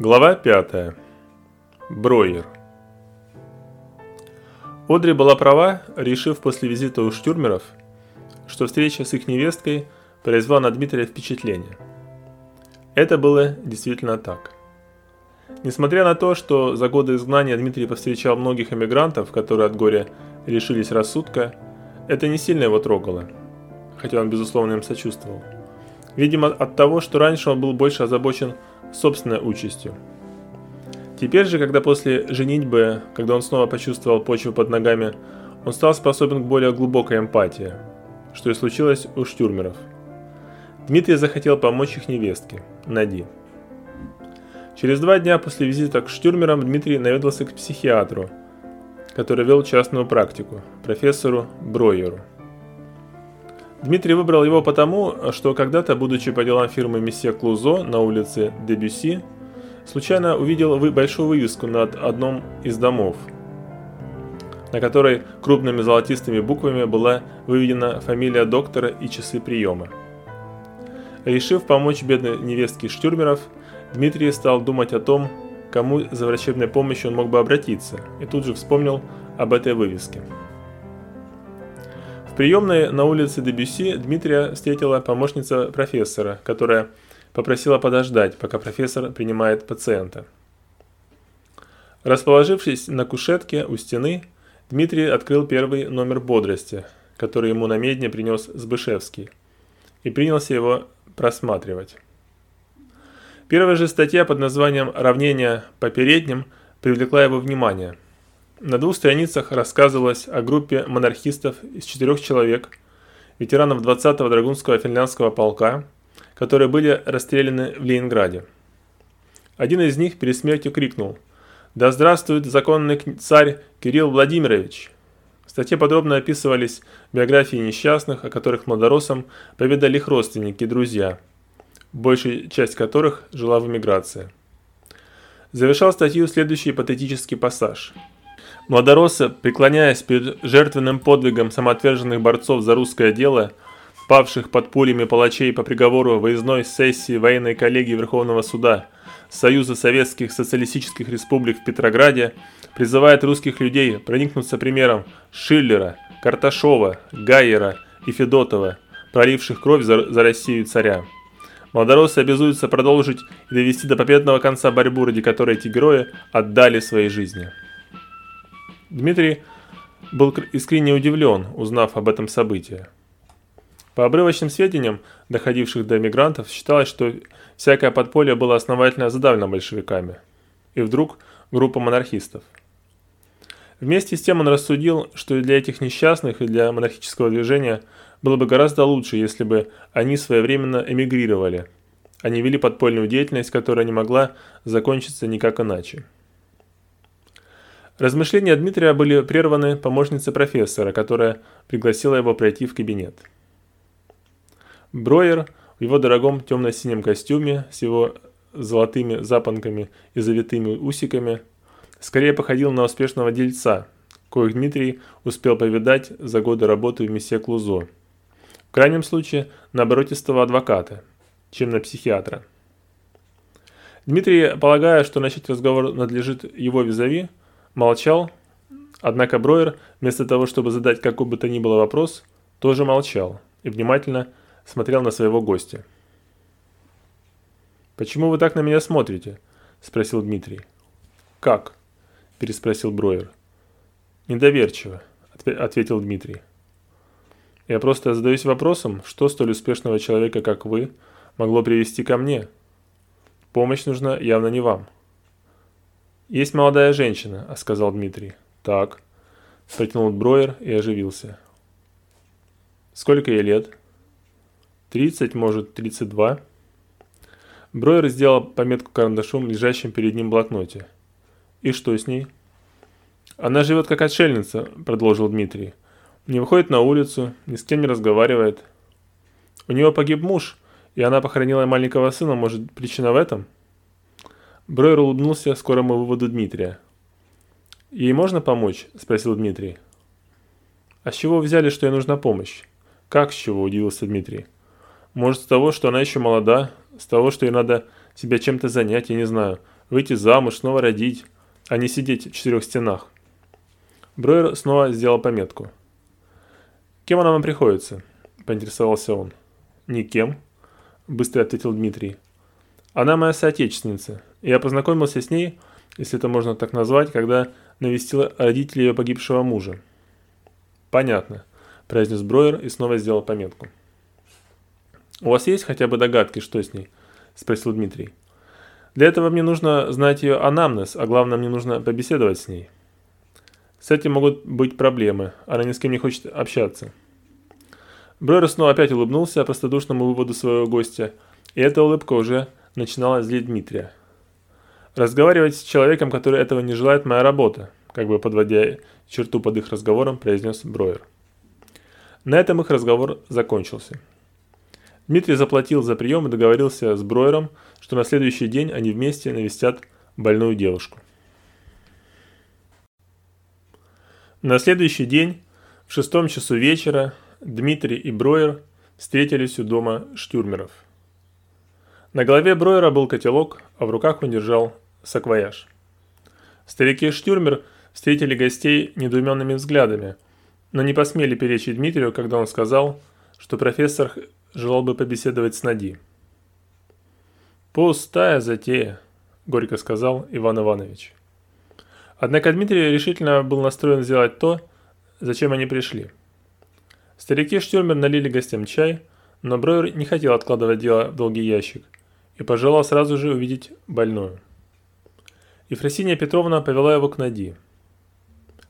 Глава 5. Броер. Одри была права, решив после визита у Штюрмеров, что встреча с их невесткой произвела на Дмитрия впечатление. Это было действительно так. Несмотря на то, что за годы изгнания Дмитрий повстречал многих эмигрантов, которые от горя лишились рассудка, это не сильно его трогало, хотя он безусловно им сочувствовал. Видимо, от того, что раньше он был больше озабочен собственной участью. Теперь же, когда после женитьбы, когда он снова почувствовал почву под ногами, он стал способен к более глубокой эмпатии, что и случилось у штюрмеров. Дмитрий захотел помочь их невестке, Нади. Через два дня после визита к штюрмерам Дмитрий наведался к психиатру, который вел частную практику, профессору Бройеру. Дмитрий выбрал его потому, что когда-то, будучи по делам фирмы Месье Клузо на улице Дебюси, случайно увидел большую вывеску над одном из домов, на которой крупными золотистыми буквами была выведена фамилия доктора и часы приема. Решив помочь бедной невестке Штюрмеров, Дмитрий стал думать о том, кому за врачебной помощью он мог бы обратиться, и тут же вспомнил об этой вывеске. Приемной на улице Дебюси Дмитрия встретила помощница профессора, которая попросила подождать, пока профессор принимает пациента. Расположившись на кушетке у стены, Дмитрий открыл первый номер бодрости, который ему на медне принес Сбышевский, и принялся его просматривать. Первая же статья под названием «Равнение по передним» привлекла его внимание – на двух страницах рассказывалось о группе монархистов из четырех человек, ветеранов 20-го Драгунского финляндского полка, которые были расстреляны в Ленинграде. Один из них перед смертью крикнул «Да здравствует законный царь Кирилл Владимирович!» В статье подробно описывались биографии несчастных, о которых младоросам поведали их родственники и друзья, большая часть которых жила в эмиграции. Завершал статью следующий патетический пассаж – Младороссы, преклоняясь перед жертвенным подвигом самоотверженных борцов за русское дело, павших под пулями палачей по приговору выездной сессии военной коллегии Верховного суда Союза Советских Социалистических Республик в Петрограде, призывает русских людей проникнуться примером Шиллера, Карташова, Гайера и Федотова, проливших кровь за, за Россию царя. Молодороссы обязуются продолжить и довести до победного конца борьбу, ради которой эти герои отдали свои жизни. Дмитрий был искренне удивлен, узнав об этом событии. По обрывочным сведениям, доходивших до эмигрантов, считалось, что всякое подполье было основательно задавлено большевиками. И вдруг группа монархистов. Вместе с тем он рассудил, что и для этих несчастных, и для монархического движения было бы гораздо лучше, если бы они своевременно эмигрировали, а не вели подпольную деятельность, которая не могла закончиться никак иначе. Размышления Дмитрия были прерваны помощницей профессора, которая пригласила его пройти в кабинет. Броер в его дорогом темно-синем костюме с его золотыми запонками и завитыми усиками скорее походил на успешного дельца, коих Дмитрий успел повидать за годы работы в месье Клузо. В крайнем случае, на оборотистого адвоката, чем на психиатра. Дмитрий, полагая, что начать разговор надлежит его визави, Молчал, однако Броер, вместо того, чтобы задать какой бы то ни было вопрос, тоже молчал и внимательно смотрел на своего гостя. «Почему вы так на меня смотрите?» – спросил Дмитрий. «Как?» – переспросил Броер. «Недоверчиво», – ответил Дмитрий. «Я просто задаюсь вопросом, что столь успешного человека, как вы, могло привести ко мне? Помощь нужна явно не вам». «Есть молодая женщина», — сказал Дмитрий. «Так», — протянул Броер и оживился. «Сколько ей лет?» «Тридцать, может, тридцать два». Броер сделал пометку карандашом, лежащим перед ним блокноте. «И что с ней?» «Она живет как отшельница», — продолжил Дмитрий. «Не выходит на улицу, ни с кем не разговаривает. У нее погиб муж, и она похоронила маленького сына. Может, причина в этом?» Бройер улыбнулся скорому выводу Дмитрия. «Ей можно помочь?» – спросил Дмитрий. «А с чего взяли, что ей нужна помощь?» «Как с чего?» – удивился Дмитрий. «Может, с того, что она еще молода, с того, что ей надо себя чем-то занять, я не знаю. выйти замуж, снова родить, а не сидеть в четырех стенах. Бройер снова сделал пометку. «Кем она вам приходится?» – поинтересовался он. «Никем», – быстро ответил Дмитрий. «Она моя соотечественница. Я познакомился с ней, если это можно так назвать, когда навестил родителей ее погибшего мужа». «Понятно», – произнес Бройер и снова сделал пометку. «У вас есть хотя бы догадки, что с ней?» – спросил Дмитрий. «Для этого мне нужно знать ее анамнез, а главное, мне нужно побеседовать с ней». С этим могут быть проблемы. Она ни с кем не хочет общаться. Бройер снова опять улыбнулся простодушному выводу своего гостя, и эта улыбка уже начинала злить Дмитрия. «Разговаривать с человеком, который этого не желает, моя работа», как бы подводя черту под их разговором, произнес Бройер. На этом их разговор закончился. Дмитрий заплатил за прием и договорился с Бройером, что на следующий день они вместе навестят больную девушку. На следующий день, в шестом часу вечера, Дмитрий и Броер встретились у дома Штюрмеров. На голове Броера был котелок, а в руках он держал саквояж. Старики Штюрмер встретили гостей недоуменными взглядами, но не посмели перечить Дмитрию, когда он сказал, что профессор желал бы побеседовать с Нади. «Пустая затея», – горько сказал Иван Иванович. Однако Дмитрий решительно был настроен сделать то, зачем они пришли. Старики Штюрмер налили гостям чай, но Бройер не хотел откладывать дело в долгий ящик и пожелал сразу же увидеть больную. Ефросиния Петровна повела его к Нади.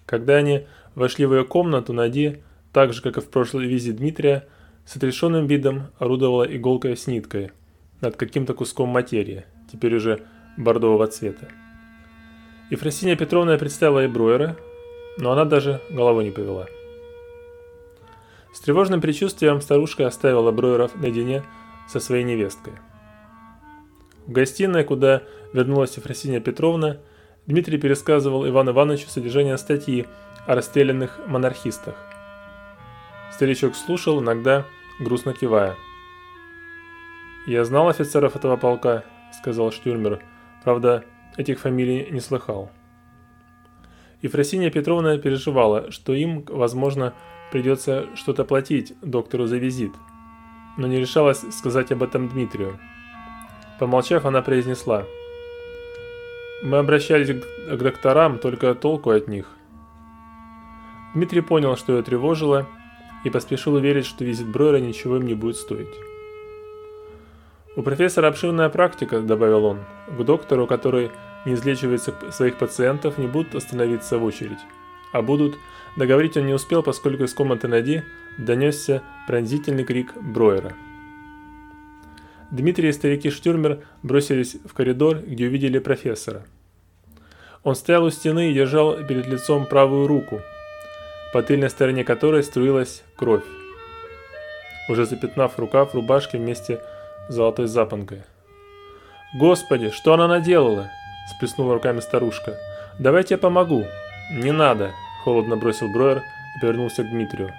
Когда они вошли в ее комнату, Нади, так же как и в прошлой визе Дмитрия, с отрешенным видом орудовала иголкой с ниткой над каким-то куском материи, теперь уже бордового цвета. Ефросиния Петровна представила ей Бруера, но она даже головой не повела. С тревожным предчувствием старушка оставила Бруеров наедине со своей невесткой. В гостиной, куда вернулась Ефросиния Петровна, Дмитрий пересказывал Ивану Ивановичу содержание статьи о расстрелянных монархистах. Старичок слушал, иногда грустно кивая. «Я знал офицеров этого полка», — сказал Штюрмер. «Правда, этих фамилий не слыхал. Ефросиния Петровна переживала, что им, возможно, придется что-то платить доктору за визит, но не решалась сказать об этом Дмитрию. Помолчав, она произнесла. «Мы обращались к докторам, только толку от них». Дмитрий понял, что ее тревожило, и поспешил уверить, что визит Бройера ничего им не будет стоить. «У профессора обширная практика», — добавил он, — «к доктору, который не излечивает своих пациентов, не будут остановиться в очередь, а будут...» Договорить он не успел, поскольку из комнаты Нади донесся пронзительный крик Броера. Дмитрий и старики Штюрмер бросились в коридор, где увидели профессора. Он стоял у стены и держал перед лицом правую руку, по тыльной стороне которой струилась кровь, уже запятнав рукав рубашки вместе с золотой запонкой. «Господи, что она наделала?» – сплеснула руками старушка. «Давайте я помогу». «Не надо», – холодно бросил Броер и повернулся к Дмитрию.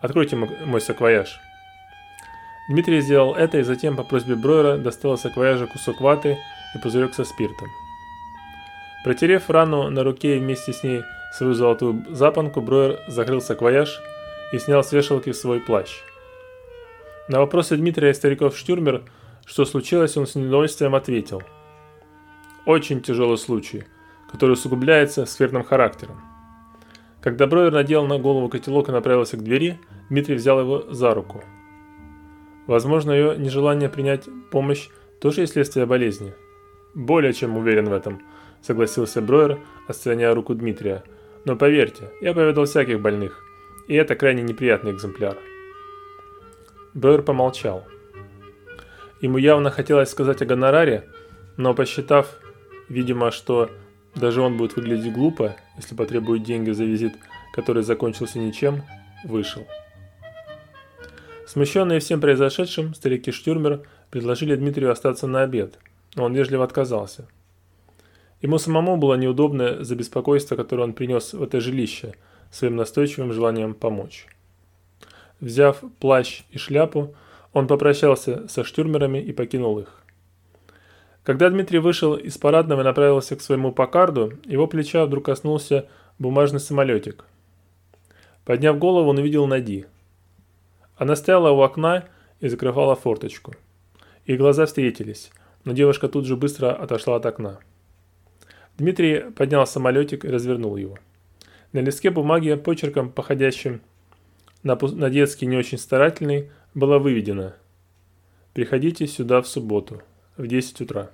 «Откройте мой саквояж». Дмитрий сделал это и затем по просьбе Броера достал из саквояжа кусок ваты и пузырек со спиртом. Протерев рану на руке и вместе с ней свою золотую запонку, Броер закрыл саквояж и снял с вешалки свой плащ. На вопросы Дмитрия и стариков Штюрмер, что случилось, он с недовольствием ответил. Очень тяжелый случай, который усугубляется скверным характером. Когда Броер надел на голову котелок и направился к двери, Дмитрий взял его за руку. Возможно, ее нежелание принять помощь тоже есть следствие болезни. Более чем уверен в этом, согласился Броер, отстраняя руку Дмитрия. Но поверьте, я повидал всяких больных, и это крайне неприятный экземпляр. Бэр помолчал. Ему явно хотелось сказать о гонораре, но посчитав, видимо, что даже он будет выглядеть глупо, если потребует деньги за визит, который закончился ничем, вышел. Смущенные всем произошедшим, старики Штюрмер предложили Дмитрию остаться на обед, но он вежливо отказался. Ему самому было неудобно за беспокойство, которое он принес в это жилище, своим настойчивым желанием помочь. Взяв плащ и шляпу, он попрощался со штюрмерами и покинул их. Когда Дмитрий вышел из парадного и направился к своему покарду, его плеча вдруг коснулся бумажный самолетик. Подняв голову, он увидел Нади. Она стояла у окна и закрывала форточку. Их глаза встретились, но девушка тут же быстро отошла от окна. Дмитрий поднял самолетик и развернул его. На листке бумаги, почерком, походящим на, на детский не очень старательный, было выведено «Приходите сюда в субботу, в 10 утра».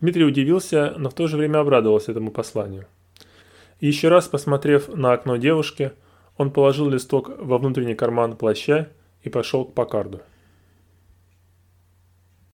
Дмитрий удивился, но в то же время обрадовался этому посланию. И еще раз посмотрев на окно девушки, он положил листок во внутренний карман плаща и пошел к Покарду.